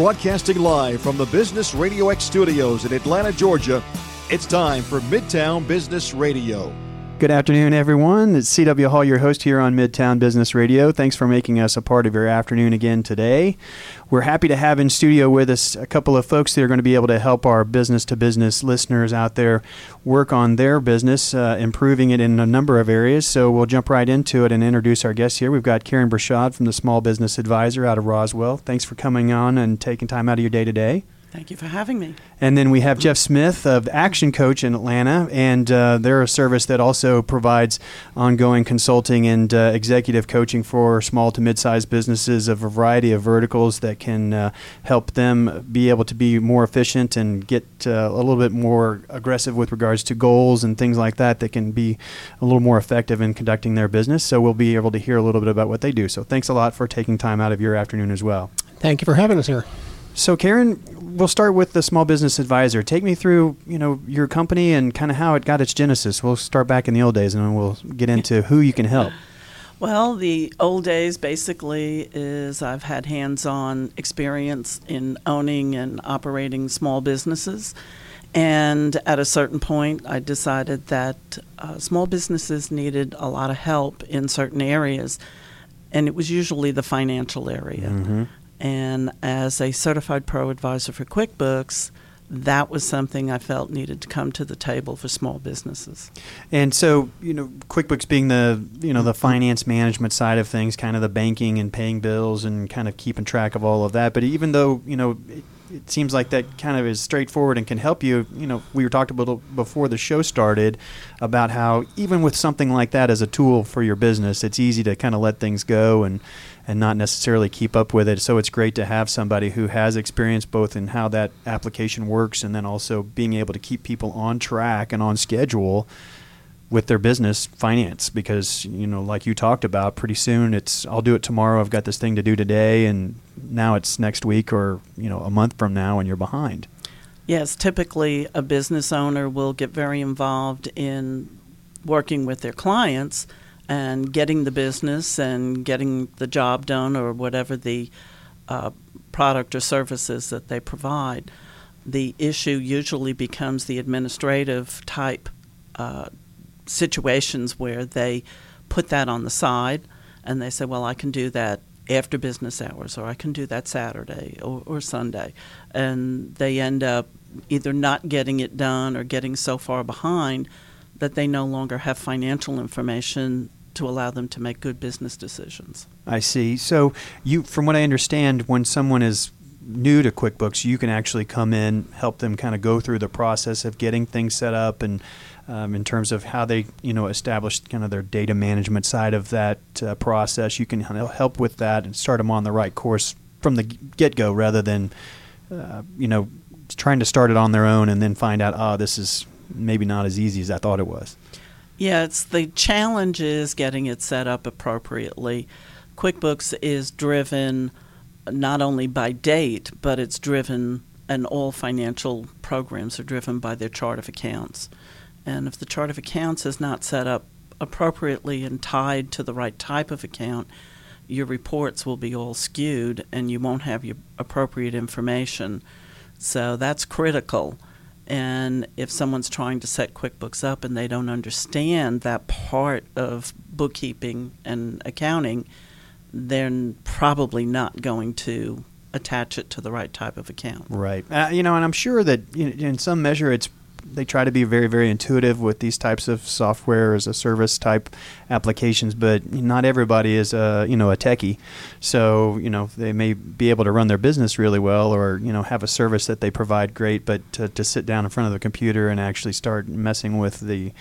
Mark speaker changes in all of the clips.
Speaker 1: Broadcasting live from the Business Radio X studios in Atlanta, Georgia, it's time for Midtown Business Radio.
Speaker 2: Good afternoon, everyone. It's C.W. Hall, your host here on Midtown Business Radio. Thanks for making us a part of your afternoon again today. We're happy to have in studio with us a couple of folks that are going to be able to help our business to business listeners out there work on their business, uh, improving it in a number of areas. So we'll jump right into it and introduce our guests here. We've got Karen Brashad from the Small Business Advisor out of Roswell. Thanks for coming on and taking time out of your day today.
Speaker 3: Thank you for having me.
Speaker 2: And then we have Jeff Smith of Action Coach in Atlanta, and uh, they're a service that also provides ongoing consulting and uh, executive coaching for small to mid-sized businesses of a variety of verticals that can uh, help them be able to be more efficient and get uh, a little bit more aggressive with regards to goals and things like that that can be a little more effective in conducting their business. So we'll be able to hear a little bit about what they do. So thanks a lot for taking time out of your afternoon as well.
Speaker 4: Thank you for having us here.
Speaker 2: So, Karen, we'll start with the Small Business Advisor. Take me through, you know, your company and kind of how it got its genesis. We'll start back in the old days, and then we'll get into who you can help.
Speaker 3: Well, the old days basically is I've had hands-on experience in owning and operating small businesses, and at a certain point, I decided that uh, small businesses needed a lot of help in certain areas, and it was usually the financial area.
Speaker 2: Mm-hmm.
Speaker 3: And as a certified pro advisor for QuickBooks, that was something I felt needed to come to the table for small businesses.
Speaker 2: And so, you know, QuickBooks being the, you know, the mm-hmm. finance management side of things, kind of the banking and paying bills and kind of keeping track of all of that. But even though, you know, it, it seems like that kind of is straightforward and can help you. You know, we were talking a little before the show started about how even with something like that as a tool for your business, it's easy to kind of let things go and and not necessarily keep up with it. So it's great to have somebody who has experience both in how that application works and then also being able to keep people on track and on schedule with their business finance because you know like you talked about pretty soon it's I'll do it tomorrow I've got this thing to do today and now it's next week or you know a month from now and you're behind.
Speaker 3: Yes, typically a business owner will get very involved in working with their clients and getting the business and getting the job done or whatever the uh, product or services that they provide. The issue usually becomes the administrative type uh, situations where they put that on the side and they say, well, I can do that after business hours or I can do that Saturday or, or Sunday. And they end up either not getting it done or getting so far behind that they no longer have financial information to allow them to make good business decisions.
Speaker 2: I see. So you, from what I understand, when someone is new to QuickBooks, you can actually come in, help them kind of go through the process of getting things set up, and um, in terms of how they, you know, establish kind of their data management side of that uh, process. You can help with that and start them on the right course from the get-go, rather than, uh, you know, trying to start it on their own and then find out, oh, this is maybe not as easy as I thought it was.
Speaker 3: Yeah, it's the challenge is getting it set up appropriately. QuickBooks is driven not only by date, but it's driven, and all financial programs are driven by their chart of accounts. And if the chart of accounts is not set up appropriately and tied to the right type of account, your reports will be all skewed and you won't have your appropriate information. So that's critical. And if someone's trying to set QuickBooks up and they don't understand that part of bookkeeping and accounting, they're probably not going to attach it to the right type of account.
Speaker 2: Right. Uh, you know, and I'm sure that in some measure it's they try to be very very intuitive with these types of software as a service type applications but not everybody is a you know a techie. So you know they may be able to run their business really well or you know have a service that they provide great but to, to sit down in front of the computer and actually start messing with the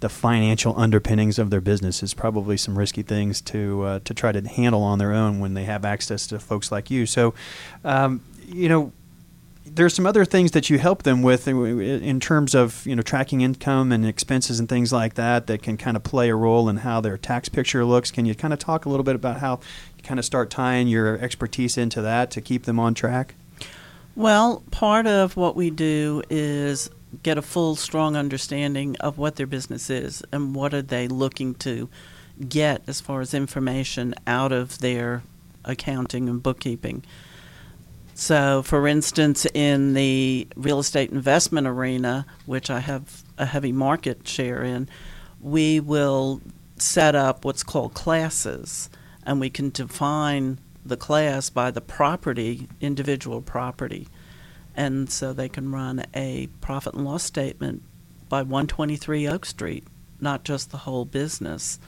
Speaker 2: the financial underpinnings of their business is probably some risky things to uh, to try to handle on their own when they have access to folks like you. So um, you know there's some other things that you help them with in terms of you know tracking income and expenses and things like that that can kind of play a role in how their tax picture looks. Can you kind of talk a little bit about how you kind of start tying your expertise into that to keep them on track?
Speaker 3: Well, part of what we do is get a full, strong understanding of what their business is and what are they looking to get as far as information out of their accounting and bookkeeping So, for instance, in the real estate investment arena, which I have a heavy market share in, we will set up what's called classes, and we can define the class by the property, individual property. And so they can run a profit and loss statement by 123 Oak Street, not just the whole business,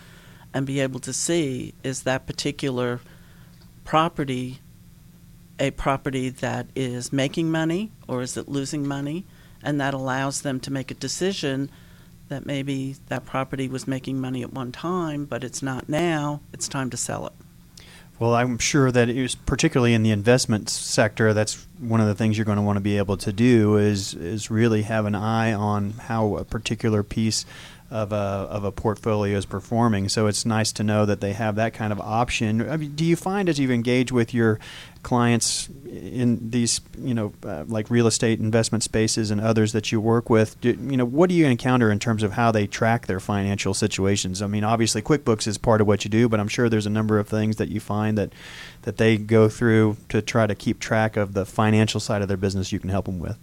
Speaker 3: and be able to see is that particular property a property that is making money or is it losing money? And that allows them to make a decision that maybe that property was making money at one time, but it's not now. It's time to sell it.
Speaker 2: Well, I'm sure that it was particularly in the investment sector. That's one of the things you're going to want to be able to do is is really have an eye on how a particular piece of a of a portfolio is performing. So it's nice to know that they have that kind of option. I mean, do you find as you engage with your clients in these, you know, uh, like real estate investment spaces and others that you work with, do, you know, what do you encounter in terms of how they track their financial situations? I mean, obviously QuickBooks is part of what you do, but I'm sure there's a number of things that you find that that they go through to try to keep track of the financial side of their business you can help them with.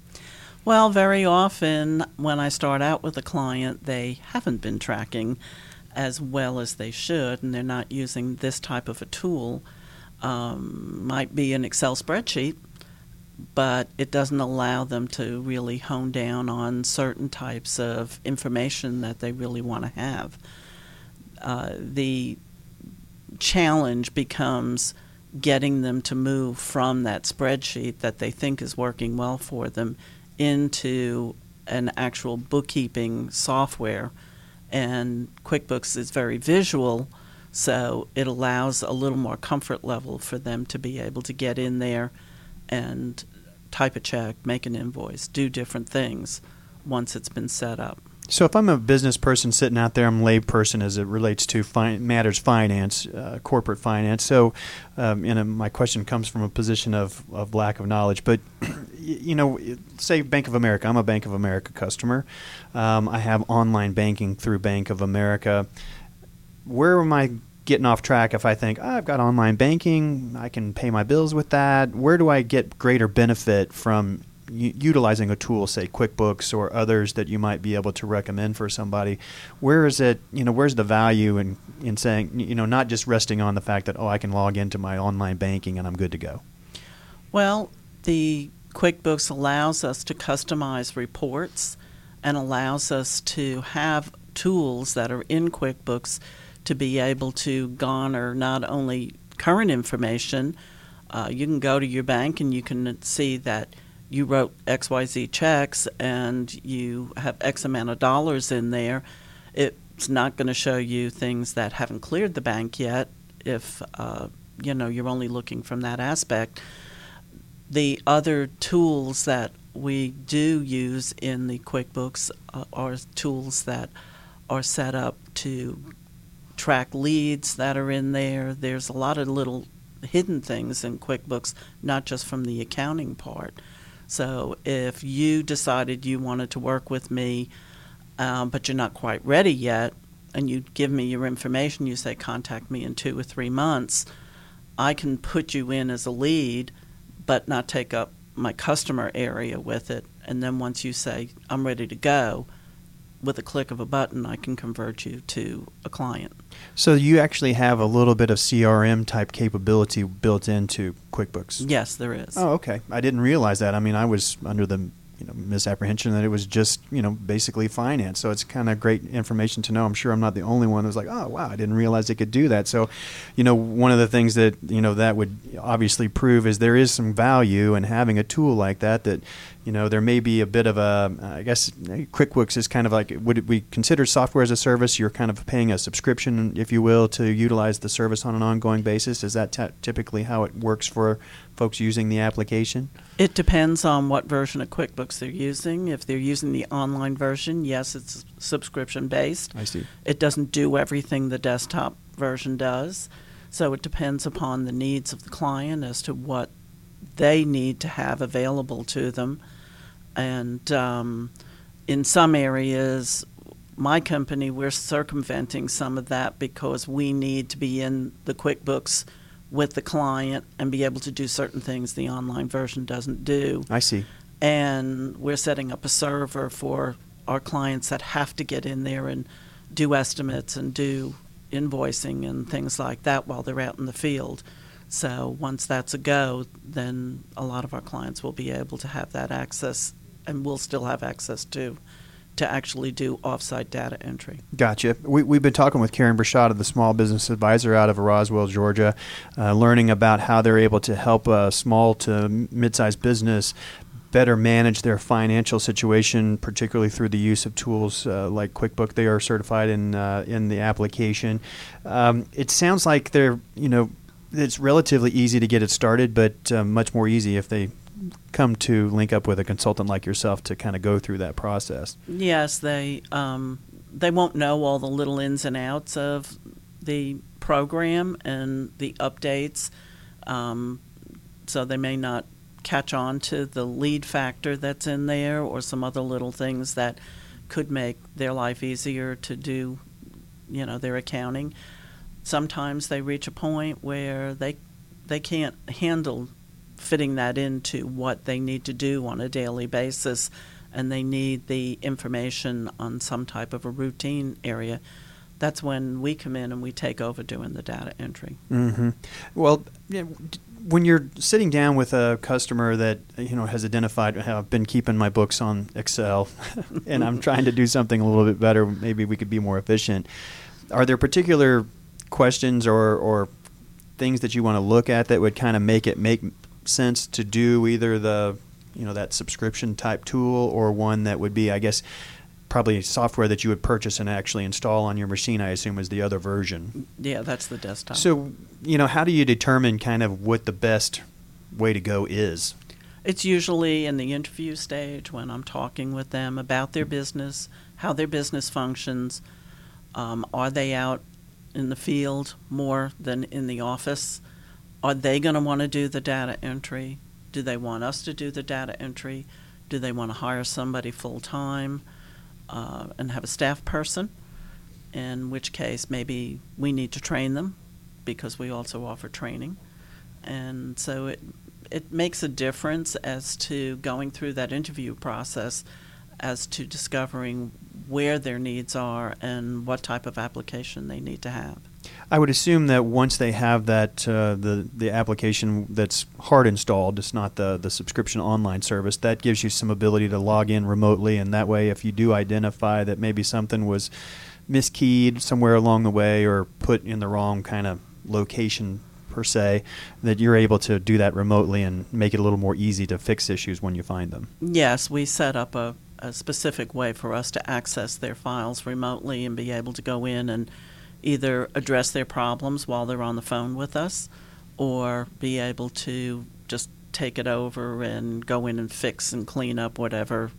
Speaker 3: Well, very often when I start out with a client, they haven't been tracking as well as they should, and they're not using this type of a tool. Um, might be an Excel spreadsheet, but it doesn't allow them to really hone down on certain types of information that they really want to have. Uh, the challenge becomes getting them to move from that spreadsheet that they think is working well for them into an actual bookkeeping software. And QuickBooks is very visual, so it allows a little more comfort level for them to be able to get in there and type a check, make an invoice, do different things once it's been set up.
Speaker 2: So, if I'm a business person sitting out there, I'm a lay person as it relates to fi- matters finance, uh, corporate finance. So, um, and my question comes from a position of, of lack of knowledge. But, you know, say Bank of America. I'm a Bank of America customer. Um, I have online banking through Bank of America. Where am I getting off track if I think oh, I've got online banking, I can pay my bills with that? Where do I get greater benefit from utilizing a tool, say QuickBooks or others that you might be able to recommend for somebody, where is it? You know, where's the value in in saying you know not just resting on the fact that oh I can log into my online banking and I'm good to go.
Speaker 3: Well, the QuickBooks allows us to customize reports and allows us to have tools that are in QuickBooks to be able to garner not only current information. Uh, you can go to your bank and you can see that you wrote XYZ checks and you have X amount of dollars in there, it's not going to show you things that haven't cleared the bank yet if uh, you know you're only looking from that aspect. The other tools that we do use in the QuickBooks uh, are tools that are set up to track leads that are in there. There's a lot of little hidden things in QuickBooks, not just from the accounting part. So if you decided you wanted to work with me, um, but you're not quite ready yet, and you give me your information, you say contact me in two or three months, I can put you in as a lead, but not take up my customer area with it. And then once you say I'm ready to go, with a click of a button, I can convert you to a client.
Speaker 2: So you actually have a little bit of CRM type capability built into QuickBooks.
Speaker 3: Yes, there is.
Speaker 2: Oh, okay. I didn't realize that. I mean, I was under the you know misapprehension that it was just you know basically finance. So it's kind of great information to know. I'm sure I'm not the only one who's like, oh wow, I didn't realize they could do that. So, you know, one of the things that you know that would obviously prove is there is some value in having a tool like that that you know, there may be a bit of a, I guess QuickBooks is kind of like, would we consider software as a service? You're kind of paying a subscription, if you will, to utilize the service on an ongoing basis. Is that t- typically how it works for folks using the application?
Speaker 3: It depends on what version of QuickBooks they're using. If they're using the online version, yes, it's subscription based.
Speaker 2: I see.
Speaker 3: It doesn't do everything the desktop version does. So it depends upon the needs of the client as to what they need to have available to them and um, in some areas, my company, we're circumventing some of that because we need to be in the QuickBooks with the client and be able to do certain things the online version doesn't do.
Speaker 2: I see.
Speaker 3: And we're setting up a server for our clients that have to get in there and do estimates and do invoicing and things like that while they're out in the field. So once that's a go, then a lot of our clients will be able to have that access and we'll still have access to to actually do offsite data entry.
Speaker 2: Gotcha. We, we've been talking with Karen Brashada, the small business advisor out of Roswell, Georgia, uh, learning about how they're able to help a small to mid-sized business better manage their financial situation, particularly through the use of tools uh, like QuickBook. They are certified in uh, in the application. Um, it sounds like they're you know it's relatively easy to get it started, but uh, much more easy if they come to link up with a consultant like yourself to kind of go through that process.
Speaker 3: Yes, they um, they won't know all the little ins and outs of the program and the updates, um, so they may not catch on to the lead factor that's in there or some other little things that could make their life easier to do, you know, their accounting. Sometimes they reach a point where they they can't handle fitting that into what they need to do on a daily basis, and they need the information on some type of a routine area. That's when we come in and we take over doing the data entry.
Speaker 2: Mm-hmm. Well, when you're sitting down with a customer that you know has identified, I've been keeping my books on Excel, and I'm trying to do something a little bit better. Maybe we could be more efficient. Are there particular questions or, or things that you want to look at that would kind of make it make sense to do either the you know that subscription type tool or one that would be I guess probably software that you would purchase and actually install on your machine I assume is the other version.
Speaker 3: Yeah, that's the desktop.
Speaker 2: So, you know, how do you determine kind of what the best way to go is?
Speaker 3: It's usually in the interview stage when I'm talking with them about their business, how their business functions. Um, are they out in the field more than in the office? Are they going to want to do the data entry? Do they want us to do the data entry? Do they want to hire somebody full time uh, and have a staff person? In which case, maybe we need to train them because we also offer training. And so it, it makes a difference as to going through that interview process as to discovering where their needs are and what type of application they need to have.
Speaker 2: I would assume that once they have that uh, the the application that's hard installed, it's not the the subscription online service. That gives you some ability to log in remotely, and that way, if you do identify that maybe something was miskeyed somewhere along the way or put in the wrong kind of location per se, that you're able to do that remotely and make it a little more easy to fix issues when you find them.
Speaker 3: Yes, we set up a, a specific way for us to access their files remotely and be able to go in and either address their problems while they're on the phone with us or be able to just take it over and go in and fix and clean up whatever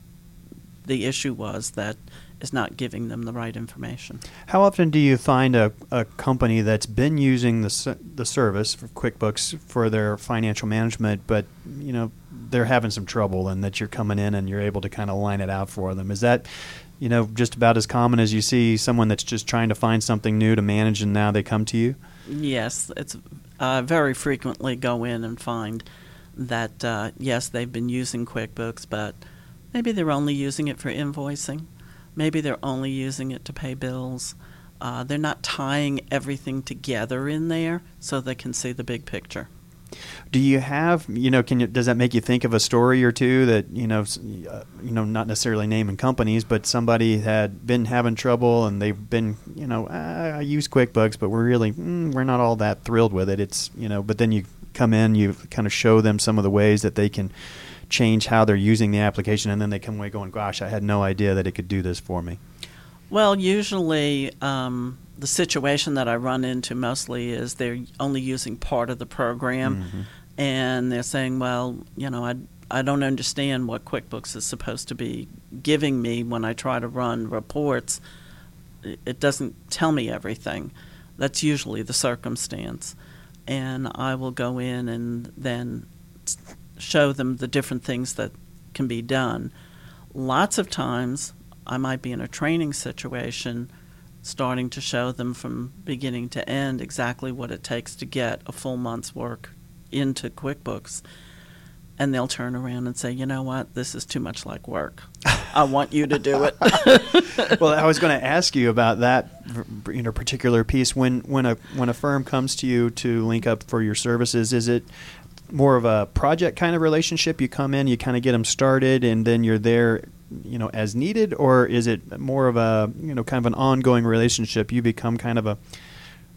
Speaker 3: the issue was that is not giving them the right information.
Speaker 2: How often do you find a, a company that's been using the, the service for QuickBooks for their financial management, but you know they're having some trouble, and that you're coming in and you're able to kind of line it out for them? Is that you know, just about as common as you see someone that's just trying to find something new to manage and now they come to you?
Speaker 3: Yes, it's uh, very frequently go in and find that uh, yes, they've been using QuickBooks, but maybe they're only using it for invoicing. Maybe they're only using it to pay bills. Uh, they're not tying everything together in there so they can see the big picture.
Speaker 2: Do you have, you know, can you, does that make you think of a story or two that, you know, uh, you know, not necessarily naming companies, but somebody had been having trouble and they've been, you know, ah, I use QuickBooks, but we're really, mm, we're not all that thrilled with it. It's, you know, but then you come in, you kind of show them some of the ways that they can change how they're using the application, and then they come away going, gosh, I had no idea that it could do this for me.
Speaker 3: Well, usually, um, the situation that I run into mostly is they're only using part of the program, mm-hmm. and they're saying, "Well, you know, I I don't understand what QuickBooks is supposed to be giving me when I try to run reports. It doesn't tell me everything." That's usually the circumstance, and I will go in and then show them the different things that can be done. Lots of times, I might be in a training situation starting to show them from beginning to end exactly what it takes to get a full month's work into QuickBooks. And they'll turn around and say, you know what, this is too much like work. I want you to do it.
Speaker 2: well, I was going to ask you about that, you know, particular piece. When when a when a firm comes to you to link up for your services, is it more of a project kind of relationship? You come in, you kind of get them started, and then you're there you know as needed, or is it more of a you know kind of an ongoing relationship? You become kind of a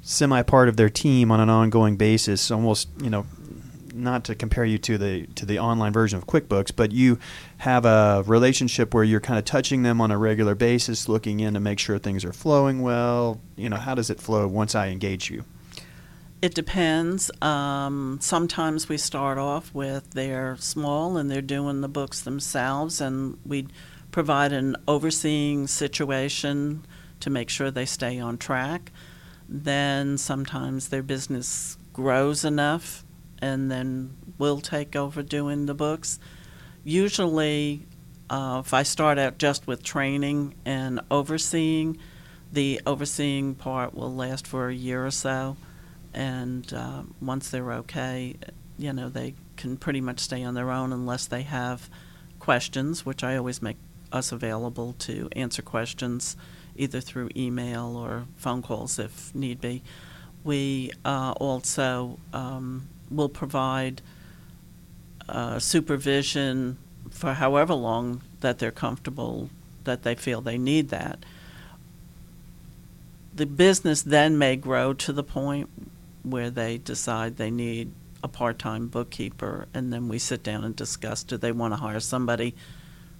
Speaker 2: semi part of their team on an ongoing basis, almost you know not to compare you to the to the online version of QuickBooks, but you have a relationship where you're kind of touching them on a regular basis, looking in to make sure things are flowing well. You know, how does it flow once I engage you?
Speaker 3: It depends. Um, sometimes we start off with they're small and they're doing the books themselves, and we provide an overseeing situation to make sure they stay on track. Then sometimes their business grows enough, and then we'll take over doing the books. Usually, uh, if I start out just with training and overseeing, the overseeing part will last for a year or so and uh, once they're okay, you know, they can pretty much stay on their own unless they have questions, which I always make us available to answer questions either through email or phone calls if need be. We uh, also um, will provide uh, supervision for however long that they're comfortable that they feel they need that. The business then may grow to the point where they decide they need a part-time bookkeeper and then we sit down and discuss do they want to hire somebody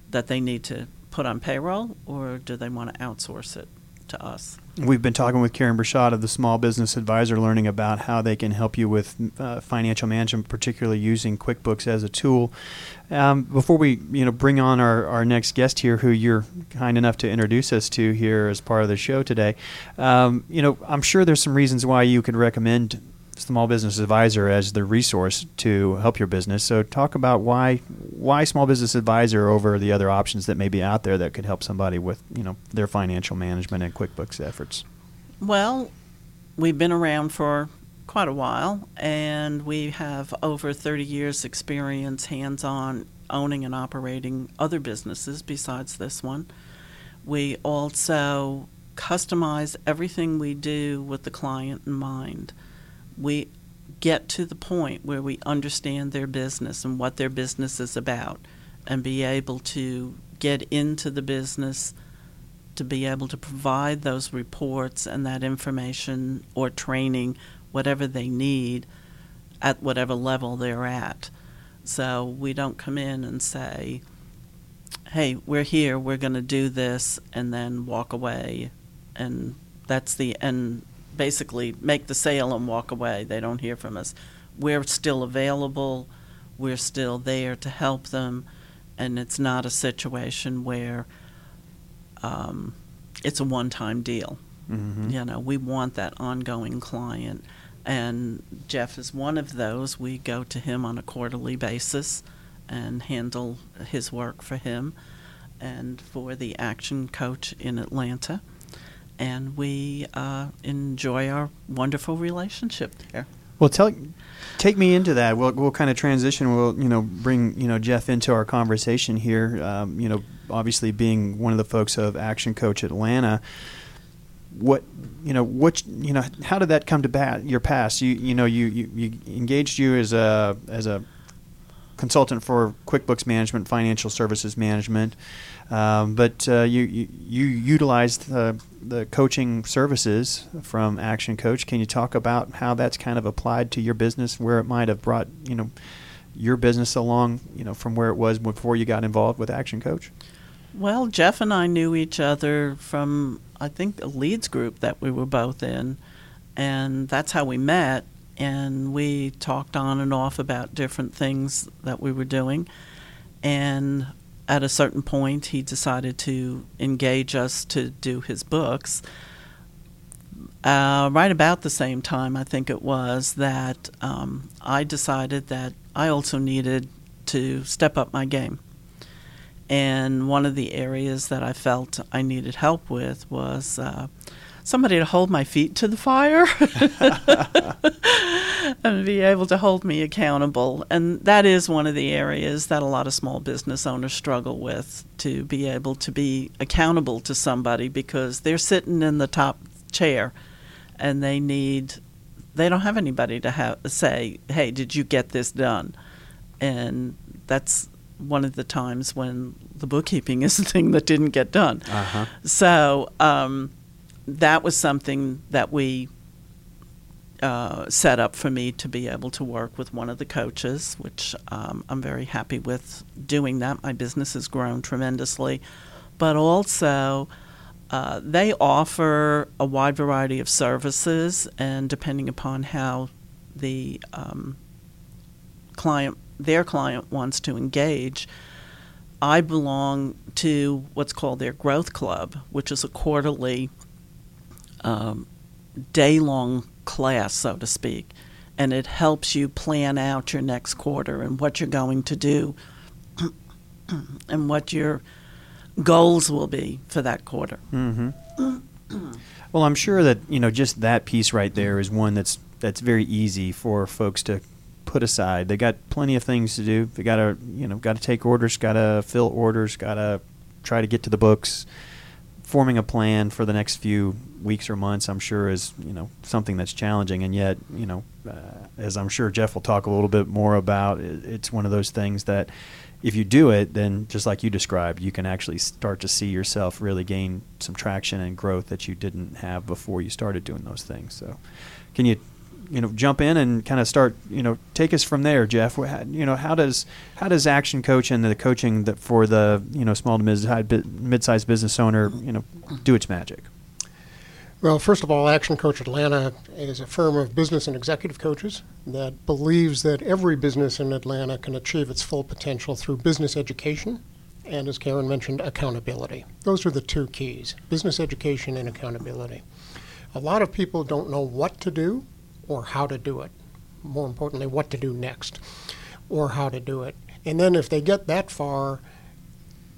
Speaker 3: that they need to put on payroll or do they want to outsource it to us
Speaker 2: We've been talking with Karen Brashad of the Small Business Advisor, learning about how they can help you with uh, financial management, particularly using QuickBooks as a tool. Um, before we, you know, bring on our, our next guest here, who you're kind enough to introduce us to here as part of the show today, um, you know, I'm sure there's some reasons why you could recommend Small Business Advisor as the resource to help your business. So, talk about why why Small Business Advisor over the other options that may be out there that could help somebody with you know their financial management and QuickBooks efforts.
Speaker 3: Well, we've been around for quite a while, and we have over 30 years' experience hands-on owning and operating other businesses besides this one. We also customize everything we do with the client in mind we get to the point where we understand their business and what their business is about and be able to get into the business to be able to provide those reports and that information or training, whatever they need, at whatever level they're at. So we don't come in and say, hey, we're here, we're going to do this, and then walk away. And that's the end basically make the sale and walk away. They don't hear from us. We're still available. We're still there to help them, and it's not a situation where um, it's a one-time deal.
Speaker 2: Mm-hmm.
Speaker 3: You know, we want that ongoing client, and Jeff is one of those. We go to him on a quarterly basis and handle his work for him and for the action coach in Atlanta and we uh, enjoy our wonderful relationship there.
Speaker 2: Well, tell, take me into that. We'll, we'll kind of transition. We'll you know bring you know Jeff into our conversation here. Um, you know, obviously being one of the folks of Action Coach Atlanta. What you know, what you know, how did that come to bat? Your past, you you know, you, you, you engaged you as a as a consultant for QuickBooks management, financial services management. Um, but uh, you, you, you utilized the, the coaching services from Action Coach. Can you talk about how that's kind of applied to your business, where it might have brought you know your business along, you know, from where it was before you got involved with Action Coach?
Speaker 3: Well, Jeff and I knew each other from I think a leads group that we were both in, and that's how we met. And we talked on and off about different things that we were doing. And at a certain point, he decided to engage us to do his books. Uh, right about the same time, I think it was, that um, I decided that I also needed to step up my game. And one of the areas that I felt I needed help with was uh, somebody to hold my feet to the fire and be able to hold me accountable. And that is one of the areas that a lot of small business owners struggle with to be able to be accountable to somebody because they're sitting in the top chair and they need they don't have anybody to have say, "Hey, did you get this done?" And that's one of the times when the bookkeeping is the thing that didn't get done.
Speaker 2: Uh-huh.
Speaker 3: So um, that was something that we uh, set up for me to be able to work with one of the coaches, which um, I'm very happy with doing that. My business has grown tremendously, but also. Uh, they offer a wide variety of services, and depending upon how the um, client, their client, wants to engage, I belong to what's called their Growth Club, which is a quarterly, um, day long class, so to speak. And it helps you plan out your next quarter and what you're going to do and what your goals will be for that quarter.
Speaker 2: Mm-hmm. well, I'm sure that you know just that piece right there is one that's that's very easy for folks to put aside. They got plenty of things to do. They got to you know got to take orders, got to fill orders, got to try to get to the books. Forming a plan for the next few weeks or months, I'm sure, is you know something that's challenging, and yet you know, uh, as I'm sure Jeff will talk a little bit more about, it, it's one of those things that if you do it, then just like you described, you can actually start to see yourself really gain some traction and growth that you didn't have before you started doing those things. So, can you, you know, jump in and kind of start, you know, take us from there, Jeff? You know, how does how does Action Coach and the coaching that for the you know small to mid-sized business owner, you know, do its magic?
Speaker 4: Well, first of all, Action Coach Atlanta is a firm of business and executive coaches that believes that every business in Atlanta can achieve its full potential through business education and, as Karen mentioned, accountability. Those are the two keys business education and accountability. A lot of people don't know what to do or how to do it. More importantly, what to do next or how to do it. And then if they get that far,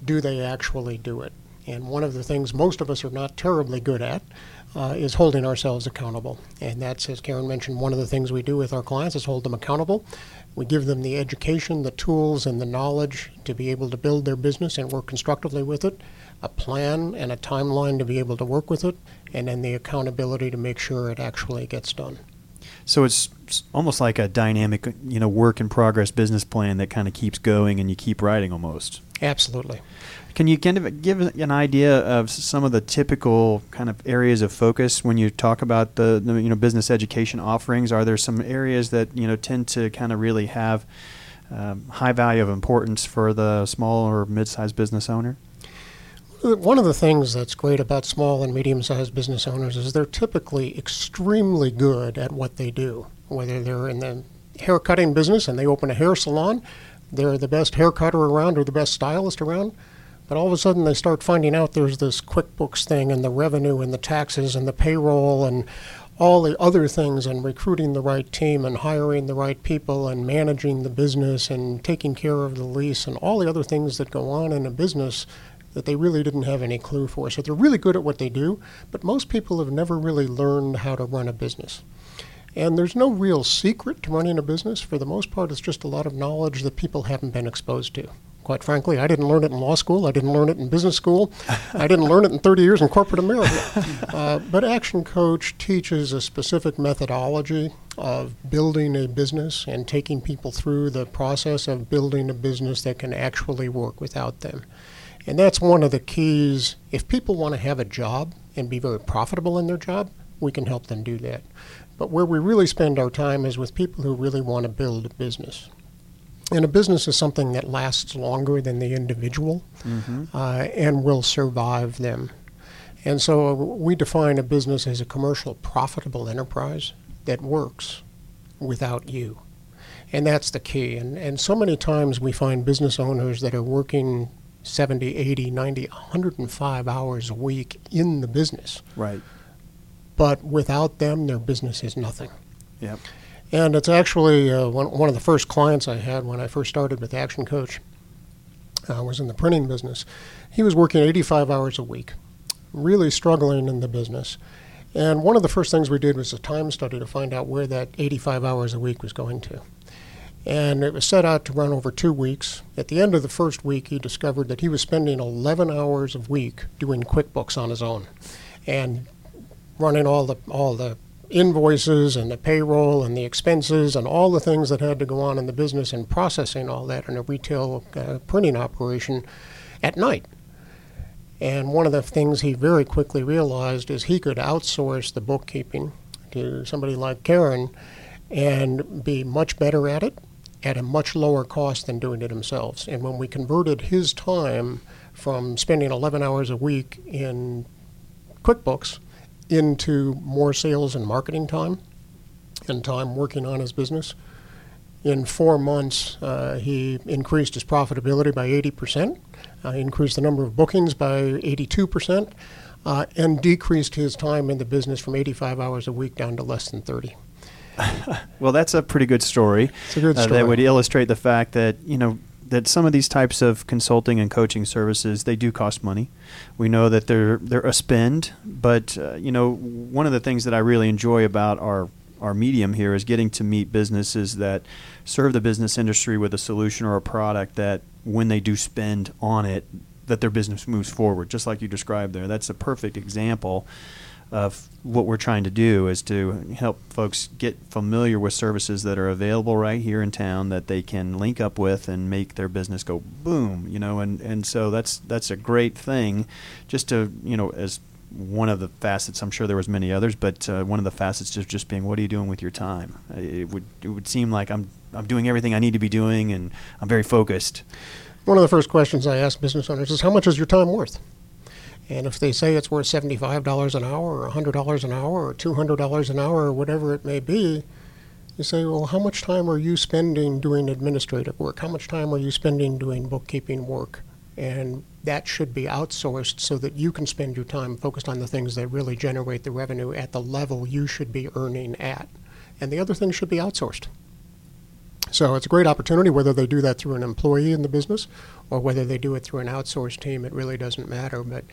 Speaker 4: do they actually do it? And one of the things most of us are not terribly good at uh, is holding ourselves accountable. And that's, as Karen mentioned, one of the things we do with our clients is hold them accountable. We give them the education, the tools, and the knowledge to be able to build their business and work constructively with it, a plan and a timeline to be able to work with it, and then the accountability to make sure it actually gets done.
Speaker 2: So it's almost like a dynamic, you know, work in progress business plan that kind of keeps going and you keep writing almost.
Speaker 4: Absolutely.
Speaker 2: Can you kind of give an idea of some of the typical kind of areas of focus when you talk about the, the you know business education offerings? Are there some areas that you know tend to kind of really have um, high value of importance for the small or mid-sized business owner?
Speaker 4: One of the things that's great about small and medium sized business owners is they're typically extremely good at what they do. Whether they're in the hair cutting business and they open a hair salon, they're the best hair cutter around or the best stylist around. But all of a sudden, they start finding out there's this QuickBooks thing and the revenue and the taxes and the payroll and all the other things and recruiting the right team and hiring the right people and managing the business and taking care of the lease and all the other things that go on in a business that they really didn't have any clue for. So they're really good at what they do, but most people have never really learned how to run a business. And there's no real secret to running a business. For the most part, it's just a lot of knowledge that people haven't been exposed to quite frankly. I didn't learn it in law school. I didn't learn it in business school. I didn't learn it in 30 years in corporate America. Uh, but Action Coach teaches a specific methodology of building a business and taking people through the process of building a business that can actually work without them. And that's one of the keys. If people want to have a job and be very profitable in their job, we can help them do that. But where we really spend our time is with people who really want to build a business. And a business is something that lasts longer than the individual mm-hmm. uh, and will survive them. And so we define a business as a commercial profitable enterprise that works without you. And that's the key. And, and so many times we find business owners that are working 70, 80, 90, 105 hours a week in the business.
Speaker 2: Right.
Speaker 4: But without them, their business is nothing.
Speaker 2: Yep.
Speaker 4: And it's actually uh, one, one of the first clients I had when I first started with Action Coach. I uh, was in the printing business. He was working 85 hours a week, really struggling in the business. And one of the first things we did was a time study to find out where that 85 hours a week was going to. And it was set out to run over two weeks. At the end of the first week, he discovered that he was spending 11 hours a week doing QuickBooks on his own and running all the, all the invoices and the payroll and the expenses and all the things that had to go on in the business and processing all that in a retail uh, printing operation at night. And one of the things he very quickly realized is he could outsource the bookkeeping to somebody like Karen and be much better at it at a much lower cost than doing it himself. And when we converted his time from spending 11 hours a week in QuickBooks into more sales and marketing time and time working on his business, in four months, uh, he increased his profitability by 80%, uh, increased the number of bookings by 82%, uh, and decreased his time in the business from 85 hours a week down to less than 30.
Speaker 2: well, that's a pretty good story.
Speaker 4: It's a good
Speaker 2: uh,
Speaker 4: story.
Speaker 2: that would illustrate the fact that you know that some of these types of consulting and coaching services they do cost money. We know that they're they're a spend, but uh, you know one of the things that I really enjoy about our our medium here is getting to meet businesses that serve the business industry with a solution or a product that when they do spend on it that their business moves forward just like you described there that's a perfect example of what we're trying to do is to help folks get familiar with services that are available right here in town that they can link up with and make their business go boom you know and and so that's that's a great thing just to you know as one of the facets. I'm sure there was many others, but uh, one of the facets is just being, what are you doing with your time? It would it would seem like I'm I'm doing everything I need to be doing, and I'm very focused.
Speaker 4: One of the first questions I ask business owners is, "How much is your time worth?" And if they say it's worth seventy-five dollars an hour, or hundred dollars an hour, or two hundred dollars an hour, or whatever it may be, you say, "Well, how much time are you spending doing administrative work? How much time are you spending doing bookkeeping work?" And that should be outsourced so that you can spend your time focused on the things that really generate the revenue at the level you should be earning at. And the other things should be outsourced. So it's a great opportunity whether they do that through an employee in the business or whether they do it through an outsourced team. It really doesn't matter. But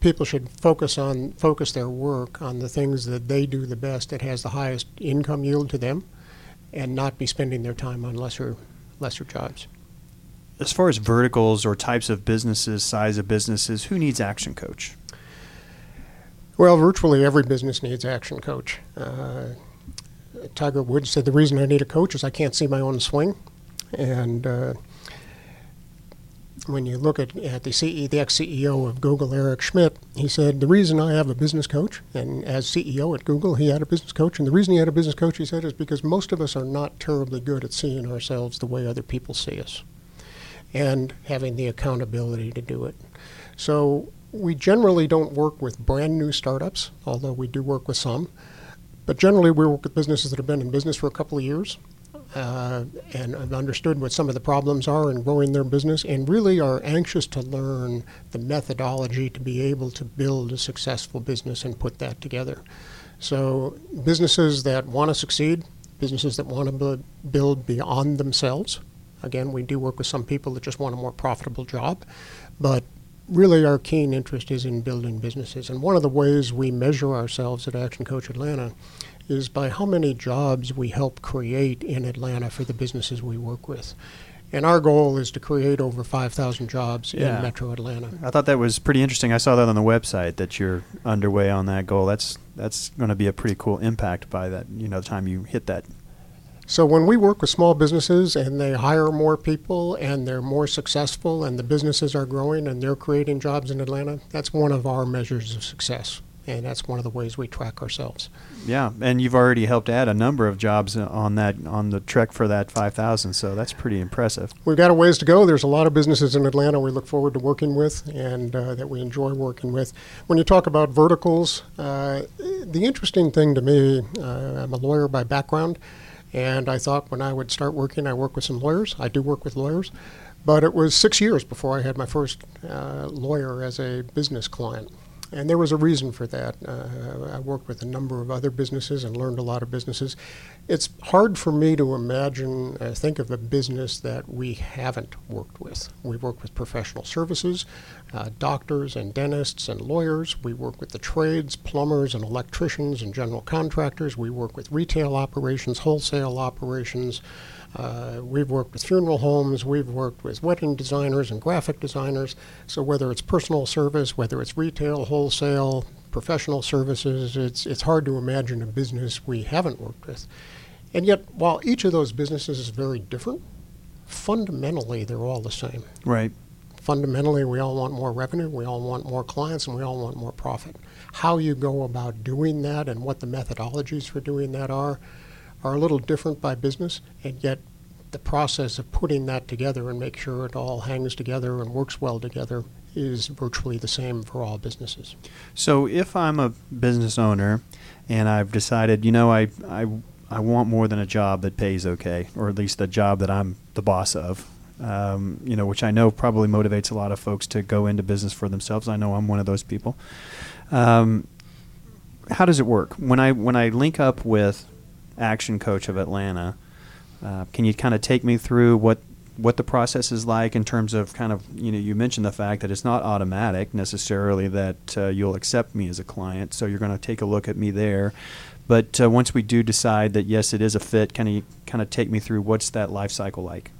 Speaker 4: people should focus on focus their work on the things that they do the best that has the highest income yield to them and not be spending their time on lesser lesser jobs
Speaker 2: as far as verticals or types of businesses, size of businesses, who needs Action Coach?
Speaker 4: Well, virtually every business needs Action Coach. Uh, Tiger Woods said the reason I need a coach is I can't see my own swing, and uh, when you look at, at the, CE, the ex-CEO of Google, Eric Schmidt, he said the reason I have a business coach, and as CEO at Google, he had a business coach, and the reason he had a business coach, he said, is because most of us are not terribly good at seeing ourselves the way other people see us and having the accountability to do it. So we generally don't work with brand new startups, although we do work with some. But generally, we work with businesses that have been in business for a couple of years uh, and have understood what some of the problems are in growing their business and really are anxious to learn the methodology to be able to build a successful business and put that together. So, businesses that want to succeed, businesses that want to build beyond themselves, Again, we do work with some people that just want a more profitable job, but really our keen interest is in building businesses. And one of the ways we measure ourselves at Action Coach Atlanta is by how many jobs we help create in Atlanta for the businesses we work with. And our goal is to create over 5,000 jobs
Speaker 2: yeah.
Speaker 4: in Metro Atlanta.
Speaker 2: I thought that was pretty interesting. I saw that on the website that you're underway on that goal. That's that's going to be a pretty cool impact by that. You know, the time you hit that
Speaker 4: so when we work with small businesses and they hire more people and they're more successful and the businesses are growing and they're creating jobs in Atlanta, that's one of our measures of success. And that's one of the ways we track ourselves.
Speaker 2: Yeah, and you've already helped add a number of jobs on that on the trek for that 5,000. So that's pretty impressive.
Speaker 4: We've got a ways to go. There's a lot of businesses in Atlanta we look forward to working with and uh, that we enjoy working with. When you talk about verticals, uh, the interesting thing to me, uh, I'm a lawyer by background. And I thought when I would start working, I work with some lawyers. I do work with lawyers. But it was six years before I had my first uh, lawyer as a business client. And there was a reason for that. Uh, I worked with a number of other businesses and learned a lot of businesses. It's hard for me to imagine, uh, think of a business that we haven't worked with. We work with professional services, uh, doctors and dentists and lawyers. We work with the trades, plumbers and electricians and general contractors. We work with retail operations, wholesale operations. Uh, we've worked with funeral homes, we've worked with wedding designers and graphic designers. So whether it's personal service, whether it's retail, wholesale, professional services, it's, it's hard to imagine a business we haven't worked with. And yet, while each of those businesses is very different, fundamentally they're all the same.
Speaker 2: Right.
Speaker 4: Fundamentally, we all want more revenue, we all want more clients, and we all want more profit. How you go about doing that and what the methodologies for doing that are are a little different by business, and yet the process of putting that together and make sure it all hangs together and works well together is virtually the same for all businesses.
Speaker 2: So if I'm a business owner and I've decided, you know, I, I, I want more than a job that pays okay, or at least a job that I'm the boss of, um, you know, which I know probably motivates a lot of folks to go into business for themselves. I know I'm one of those people. Um, how does it work when I when I link up with Action Coach of Atlanta? Uh, can you kind of take me through what what the process is like in terms of kind of you know you mentioned the fact that it's not automatic necessarily that uh, you'll accept me as a client, so you're going to take a look at me there. But uh, once we do decide that yes, it is a fit, can you kind of take me through what's that life cycle like?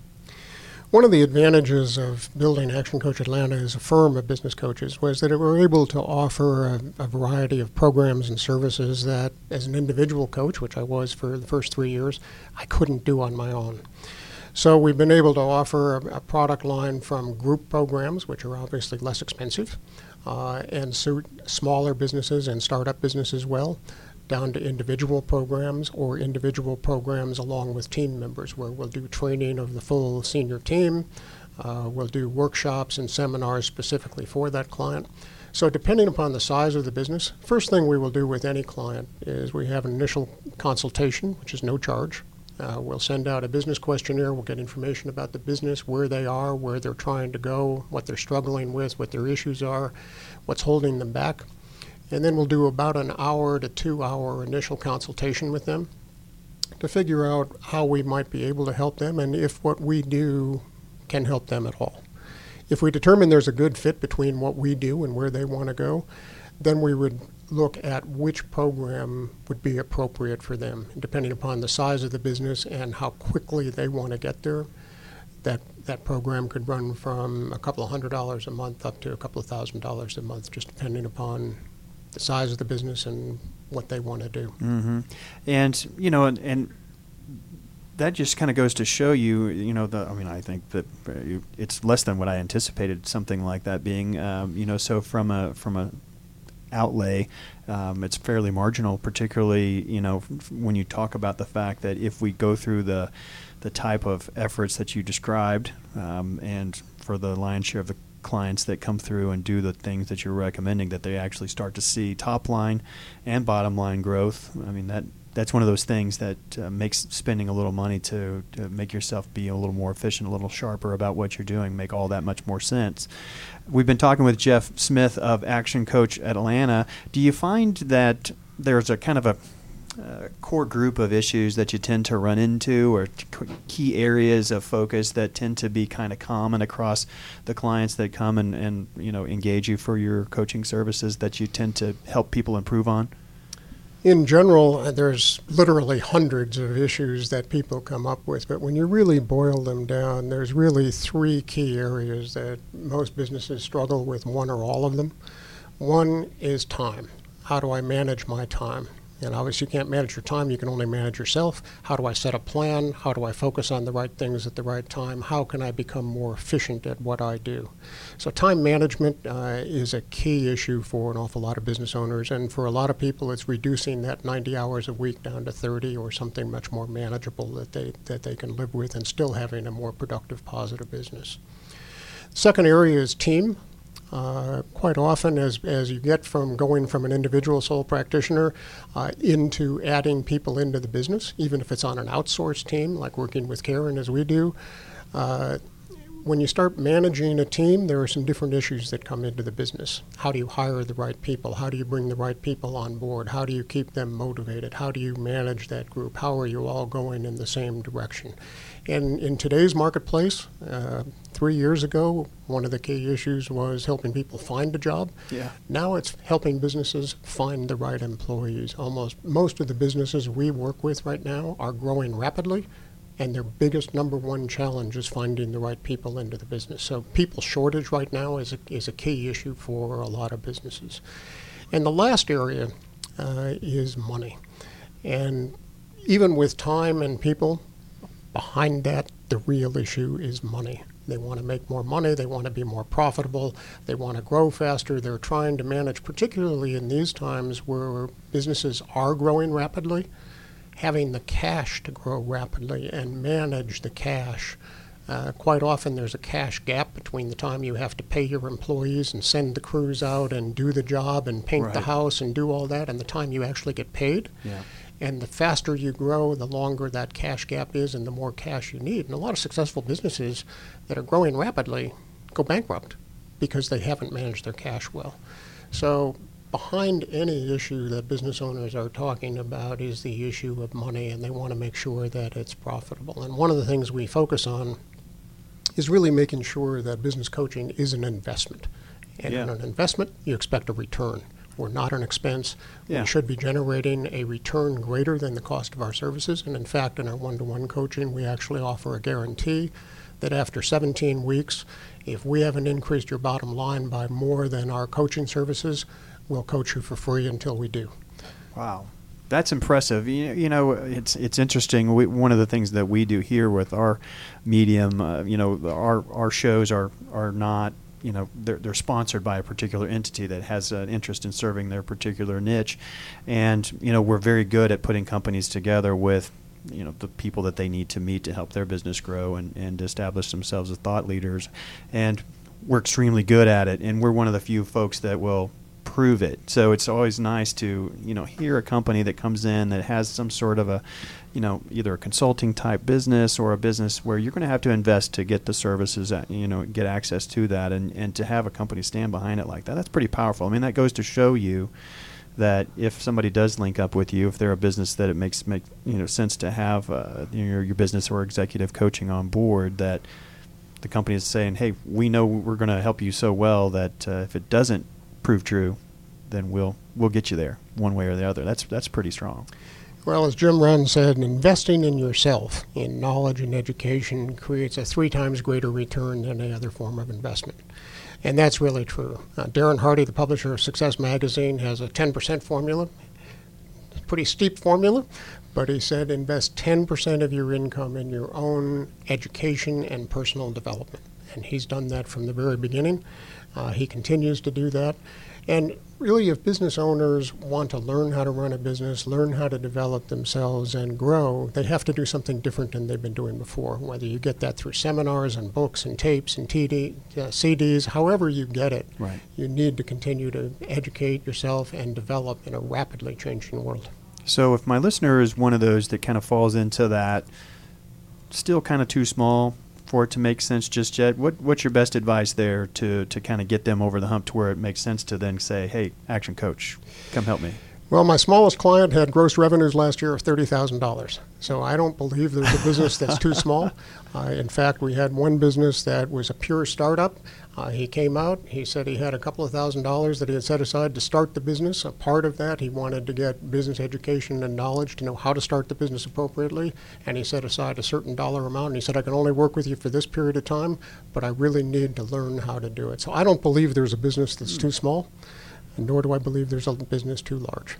Speaker 4: One of the advantages of building Action Coach Atlanta as a firm of business coaches was that we were able to offer a, a, variety of programs and services that, as an individual coach, which I was for the first three years, I couldn't do on my own. So we've been able to offer a, a product line from group programs, which are obviously less expensive, uh, and suit smaller businesses and startup businesses well, down to individual programs or individual programs along with team members, where we'll do training of the full senior team. Uh, we'll do workshops and seminars specifically for that client. So, depending upon the size of the business, first thing we will do with any client is we have an initial consultation, which is no charge. Uh, we'll send out a business questionnaire. We'll get information about the business, where they are, where they're trying to go, what they're struggling with, what their issues are, what's holding them back. And then we'll do about an hour to two hour initial consultation with them to figure out how we might be able to help them and if what we do can help them at all. If we determine there's a good fit between what we do and where they want to go, then we would look at which program would be appropriate for them, depending upon the size of the business and how quickly they want to get there. That that program could run from a couple of hundred dollars a month up to a couple of thousand dollars a month, just depending upon the size of the business and what they want to do.
Speaker 2: Mm-hmm. And you know, and, and that just kind of goes to show you, you know, the. I mean, I think that it's less than what I anticipated something like that being. Um, you know, so from a from a outlay, um, it's fairly marginal. Particularly, you know, when you talk about the fact that if we go through the the type of efforts that you described, um, and for the lion's share of the clients that come through and do the things that you're recommending that they actually start to see top line and bottom line growth. I mean that that's one of those things that uh, makes spending a little money to, to, make yourself be a little more efficient, a little sharper about what you're doing, make all that much more sense. We've been talking with Jeff Smith of Action Coach Atlanta. Do you find that there's a kind of a uh, core group of issues that you tend to run into or key areas of focus that tend to be kind of common across the clients that come and, and you know engage you for your coaching services that you tend to help people improve on?
Speaker 4: In general, uh, there's literally hundreds of issues that people come up with, but when you really boil them down, there's really three key areas that most businesses struggle with, one or all of them. One is time. How do I manage my time? And obviously, you can't manage your time, you can only manage yourself. How do I set a plan? How do I focus on the right things at the right time? How can I become more efficient at what I do? So, time management uh, is a key issue for an awful lot of business owners. And for a lot of people, it's reducing that 90 hours a week down to 30 or something much more manageable that they, that they can live with and still having a more productive, positive business. Second area is team. Uh, quite often, as, as you get from going from an individual sole practitioner uh, into adding people into the business, even if it's on an outsourced team, like working with Karen as we do, uh, when you start managing a team, there are some different issues that come into the business. How do you hire the right people? How do you bring the right people on board? How do you keep them motivated? How do you manage that group? How are you all going in the same direction? And in today's marketplace, uh, three years ago, one of the key issues was helping people find a job.
Speaker 2: Yeah.
Speaker 4: Now it's helping businesses find the right employees. Almost most of the businesses we work with right now are growing rapidly and their biggest number one challenge is finding the right people into the business. So people shortage right now is a, is a key issue for a lot of businesses. And the last area uh, is money. And even with time and people, behind that, the real issue is money. They want to make more money, they want to be more profitable, they want to grow faster. They're trying to manage, particularly in these times where businesses are growing rapidly having the cash to grow rapidly and manage the cash. Uh, quite often, there's a cash gap between the time you have to pay your employees and send the crews out and do the job and paint the house and do all that, and the time you actually get paid.
Speaker 2: Yeah.
Speaker 4: And the faster you grow, the longer that cash gap is, and the more cash you need. And a lot of successful businesses that are growing rapidly go bankrupt because they haven't managed their cash well. So, behind any issue that business owners are talking about is the issue of money, and they want to make sure that it's profitable. And one of the things we focus on is really making sure that business coaching is an investment. And in an investment, you expect a return. We're not an expense.
Speaker 2: Yeah.
Speaker 4: We should be generating a return greater than the cost of our services. And in fact, in our one to one coaching, we actually offer a guarantee that after 17 weeks, if we haven't increased your bottom line by more than our coaching services, we'll coach you for free until we do.
Speaker 2: Wow, that's impressive. You, you know, it's it's interesting. We, one of the things that we do here with our medium, uh, you know, our our shows are are not. You know, they're, they're sponsored by a particular entity that has an interest in serving their particular niche, and you know we're very good at putting companies together with you know the people that they need to meet to help their business grow and, and establish themselves as thought leaders. And we're extremely good at it. And we're one of the few folks that will prove it. So it's always nice to you know hear a company that comes in that has some sort of a you know either a consulting type business or a business where you're going to have to invest to get the services that, you know get access to that and and to have a company stand behind it like that that's pretty powerful. I mean that goes to show you that if somebody does link up with you, if they're a business that it makes make you know sense to have uh, your your business or executive coaching on board, that the company is saying, hey, we know we're going to help you so well that uh, if it doesn't prove true, then we'll we'll get you there one way or the other. That's that's pretty strong.
Speaker 4: Well, as Jim Rohn said, investing in yourself in knowledge and education creates a three times greater return than any other form of investment. And that's really true. Uh, Darren Hardy, the publisher of Success Magazine, has a 10% formula. Pretty steep formula, but he said invest 10% of your income in your own education and personal development. And he's done that from the very beginning. Uh, he continues to do that. And really, if business owners want to learn how to run a business, learn how to develop themselves and grow, they have to do something different than they've been doing before. Whether you get that through seminars and books and tapes and TD, uh, CDs, however you get it,
Speaker 2: Right.
Speaker 4: you need to continue to educate yourself and develop in a rapidly changing world.
Speaker 2: So if my listener is one of those that kind of falls into that, still kind of too small for it to make sense just yet, what what's your best advice there to to kind of get them over the hump to where it makes sense to then say, hey, action coach, come help me.
Speaker 4: Well, my smallest client had gross revenues last year of $30,000. So I don't believe there's a business that's too small. Uh, in fact, we had one business that was a pure startup. Uh, he came out, he said he had a couple of thousand dollars that he had set aside to start the business. A part of that, he wanted to get business education and knowledge to know how to start the business appropriately. And he set aside a certain dollar amount. And he said, I can only work with you for this period of time, but I really need to learn how to do it. So I don't believe there's a business that's too small, nor do I believe there's a business too large.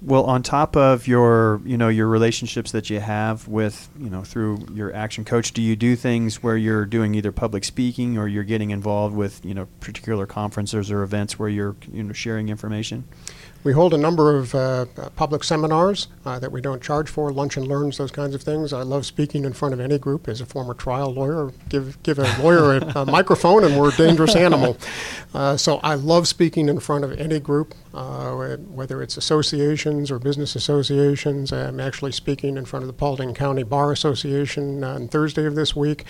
Speaker 2: Well, on top of your, you know, your relationships that you have with, you know, through your action coach, do you do things where you're doing either public speaking or you're getting involved with, you know, particular conferences or events where you're, you know, sharing information?
Speaker 4: We hold a number of uh, uh, public seminars uh, that we don't charge for, lunch and learns, those kinds of things. I love speaking in front of any group. As a former trial lawyer, give give a lawyer a, a microphone and we're a dangerous animal. Uh, so I love speaking in front of any group, uh, whether it's associations or business associations. I'm actually speaking in front of the Paulding County Bar Association on Thursday of this week.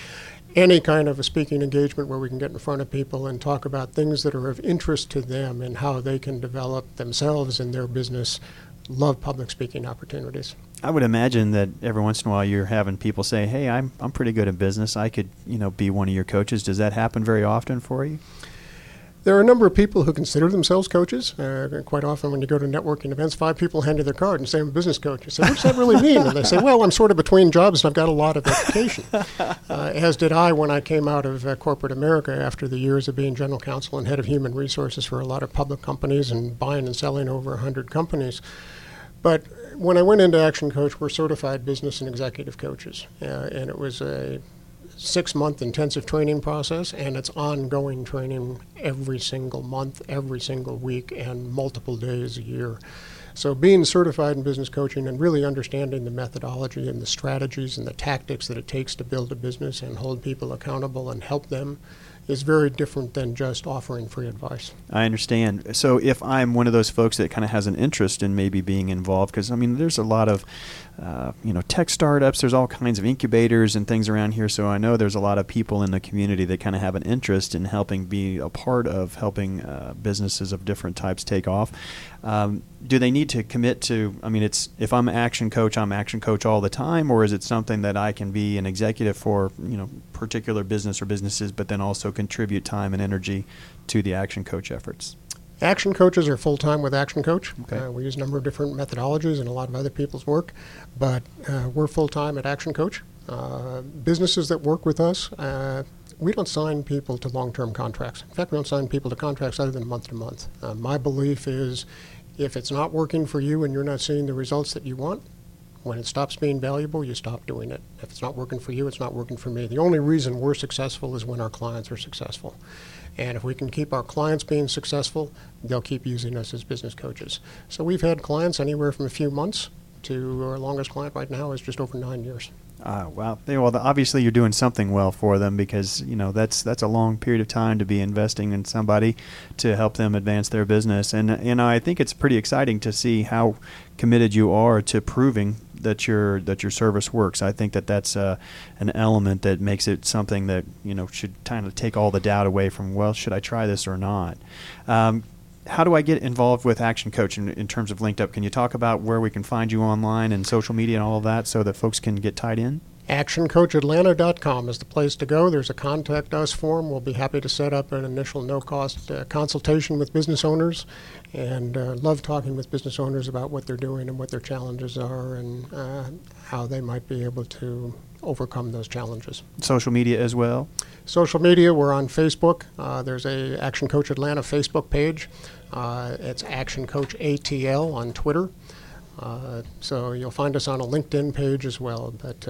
Speaker 4: Any kind of a speaking engagement where we can get in front of people and talk about things that are of interest to them and how they can develop themselves and their business. Love public speaking opportunities.
Speaker 2: I would imagine that every once in a while you're having people say, "Hey, I'm I'm pretty good at business. I could, you know, be one of your coaches." Does that happen very often for you?
Speaker 4: There are a number of people who consider themselves coaches. Uh, quite often, when you go to networking events, five people hand you their card and say, I'm a business coach. You say, What does that really mean? And they say, Well, I'm sort of between jobs and I've got a lot of education. Uh, as did I when I came out of uh, corporate America after the years of being general counsel and head of human resources for a lot of public companies and buying and selling over 100 companies. But when I went into Action Coach, we're certified business and executive coaches. Uh, and it was a six month intensive training process, and it's ongoing training every single month, every single week, and multiple days a year. So, being certified in business coaching and really understanding the methodology and the strategies and the tactics that it takes to build a business and hold people accountable and help them is very different than just offering free advice.
Speaker 2: I understand. So if I'm one of those folks that kind of has an interest in maybe being involved, because I mean, there's a lot of uh, you know tech startups. There's all kinds of incubators and things around here. So I know there's a lot of people in the community that kind of have an interest in helping be a part of helping uh, businesses of different types take off. Um, do they need to commit to? I mean, it's if I'm action coach, I'm action coach all the time, or is it something that I can be an executive for, you know, particular business or businesses, but then also contribute time and energy to the action coach efforts?
Speaker 4: Action coaches are full time with Action Coach.
Speaker 2: Okay.
Speaker 4: Uh, we use a number of different methodologies and a lot of other people's work, but uh, we're full time at Action Coach. Uh, businesses that work with us, uh, we don't sign people to long term contracts. In fact, we don't sign people to contracts other than month to month. Uh, my belief is if it's not working for you and you're not seeing the results that you want, when it stops being valuable, you stop doing it. If it's not working for you, it's not working for me. The only reason we're successful is when our clients are successful. And if we can keep our clients being successful, they'll keep using us as business coaches. So we've had clients anywhere from a few months to our longest client right now is just over nine years.
Speaker 2: Uh, wow. Well, obviously you're doing something well for them because you know that's that's a long period of time to be investing in somebody to help them advance their business, and you know I think it's pretty exciting to see how committed you are to proving that your that your service works. I think that that's uh, an element that makes it something that you know should kind of take all the doubt away from. Well, should I try this or not? Um, how do I get involved with Action Coach in, in, terms of linked up? Can you talk about where we can find you online and social media and all of that so that folks can get tied in?
Speaker 4: ActionCoachAtlanta.com is the place to go. There's a contact us form. We'll be happy to set up an initial no cost uh, consultation with business owners and uh, love talking with business owners about what they're doing and what their challenges are and uh, how they might be able to overcome those challenges.
Speaker 2: Social media as well?
Speaker 4: Social media, we're on Facebook. Uh, there's a Action Coach Atlanta Facebook page. Uh, it's Action Coach ATL on Twitter. Uh, so you'll find us on a LinkedIn page as well. But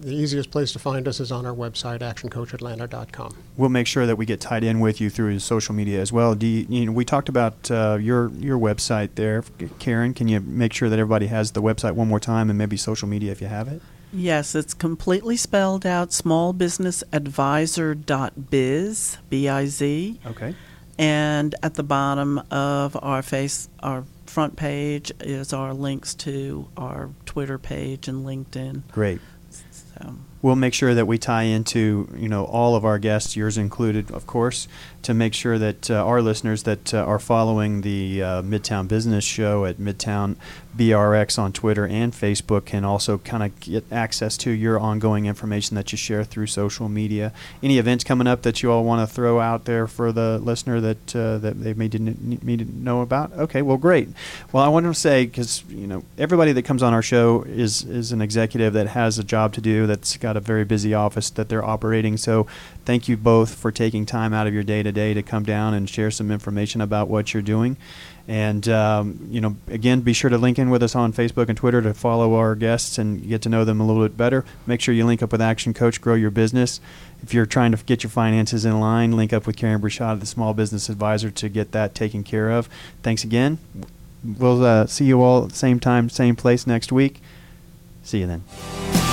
Speaker 4: the easiest place to find us is on our website, actioncoachatlanta.com.
Speaker 2: We'll make sure that we get tied in with you through social media as well. You, you know, we talked about uh, your your website there, Karen. Can you make sure that everybody has the website one more time and maybe social media if you have it?
Speaker 3: Yes, it's completely spelled out smallbusinessadvisor.biz, B I Z.
Speaker 2: Okay.
Speaker 3: And at the bottom of our face our front page is our links to our Twitter page and LinkedIn.
Speaker 2: Great. So we'll make sure that we tie into you know all of our guests, yours included, of course, to make sure that uh, our listeners that uh, are following the uh, Midtown Business Show at Midtown BRX on Twitter and Facebook can also kind of get access to your ongoing information that you share through social media. Any events coming up that you all want to throw out there for the listener that uh, that they may didn't need to know about? Okay, well, great. Well, I want to say because you know everybody that comes on our show is is an executive that has a job to do that's got a very busy office that they're operating. So, thank you both for taking time out of your day to day to come down and share some information about what you're doing. And um, you know, again, be sure to link in with us on Facebook and Twitter to follow our guests and get to know them a little bit better. Make sure you link up with Action Coach, grow your business. If you're trying to get your finances in line, link up with Karen Brashad, the Small Business Advisor, to get that taken care of. Thanks again. We'll uh, see you all at the same time, same place next week. See you then.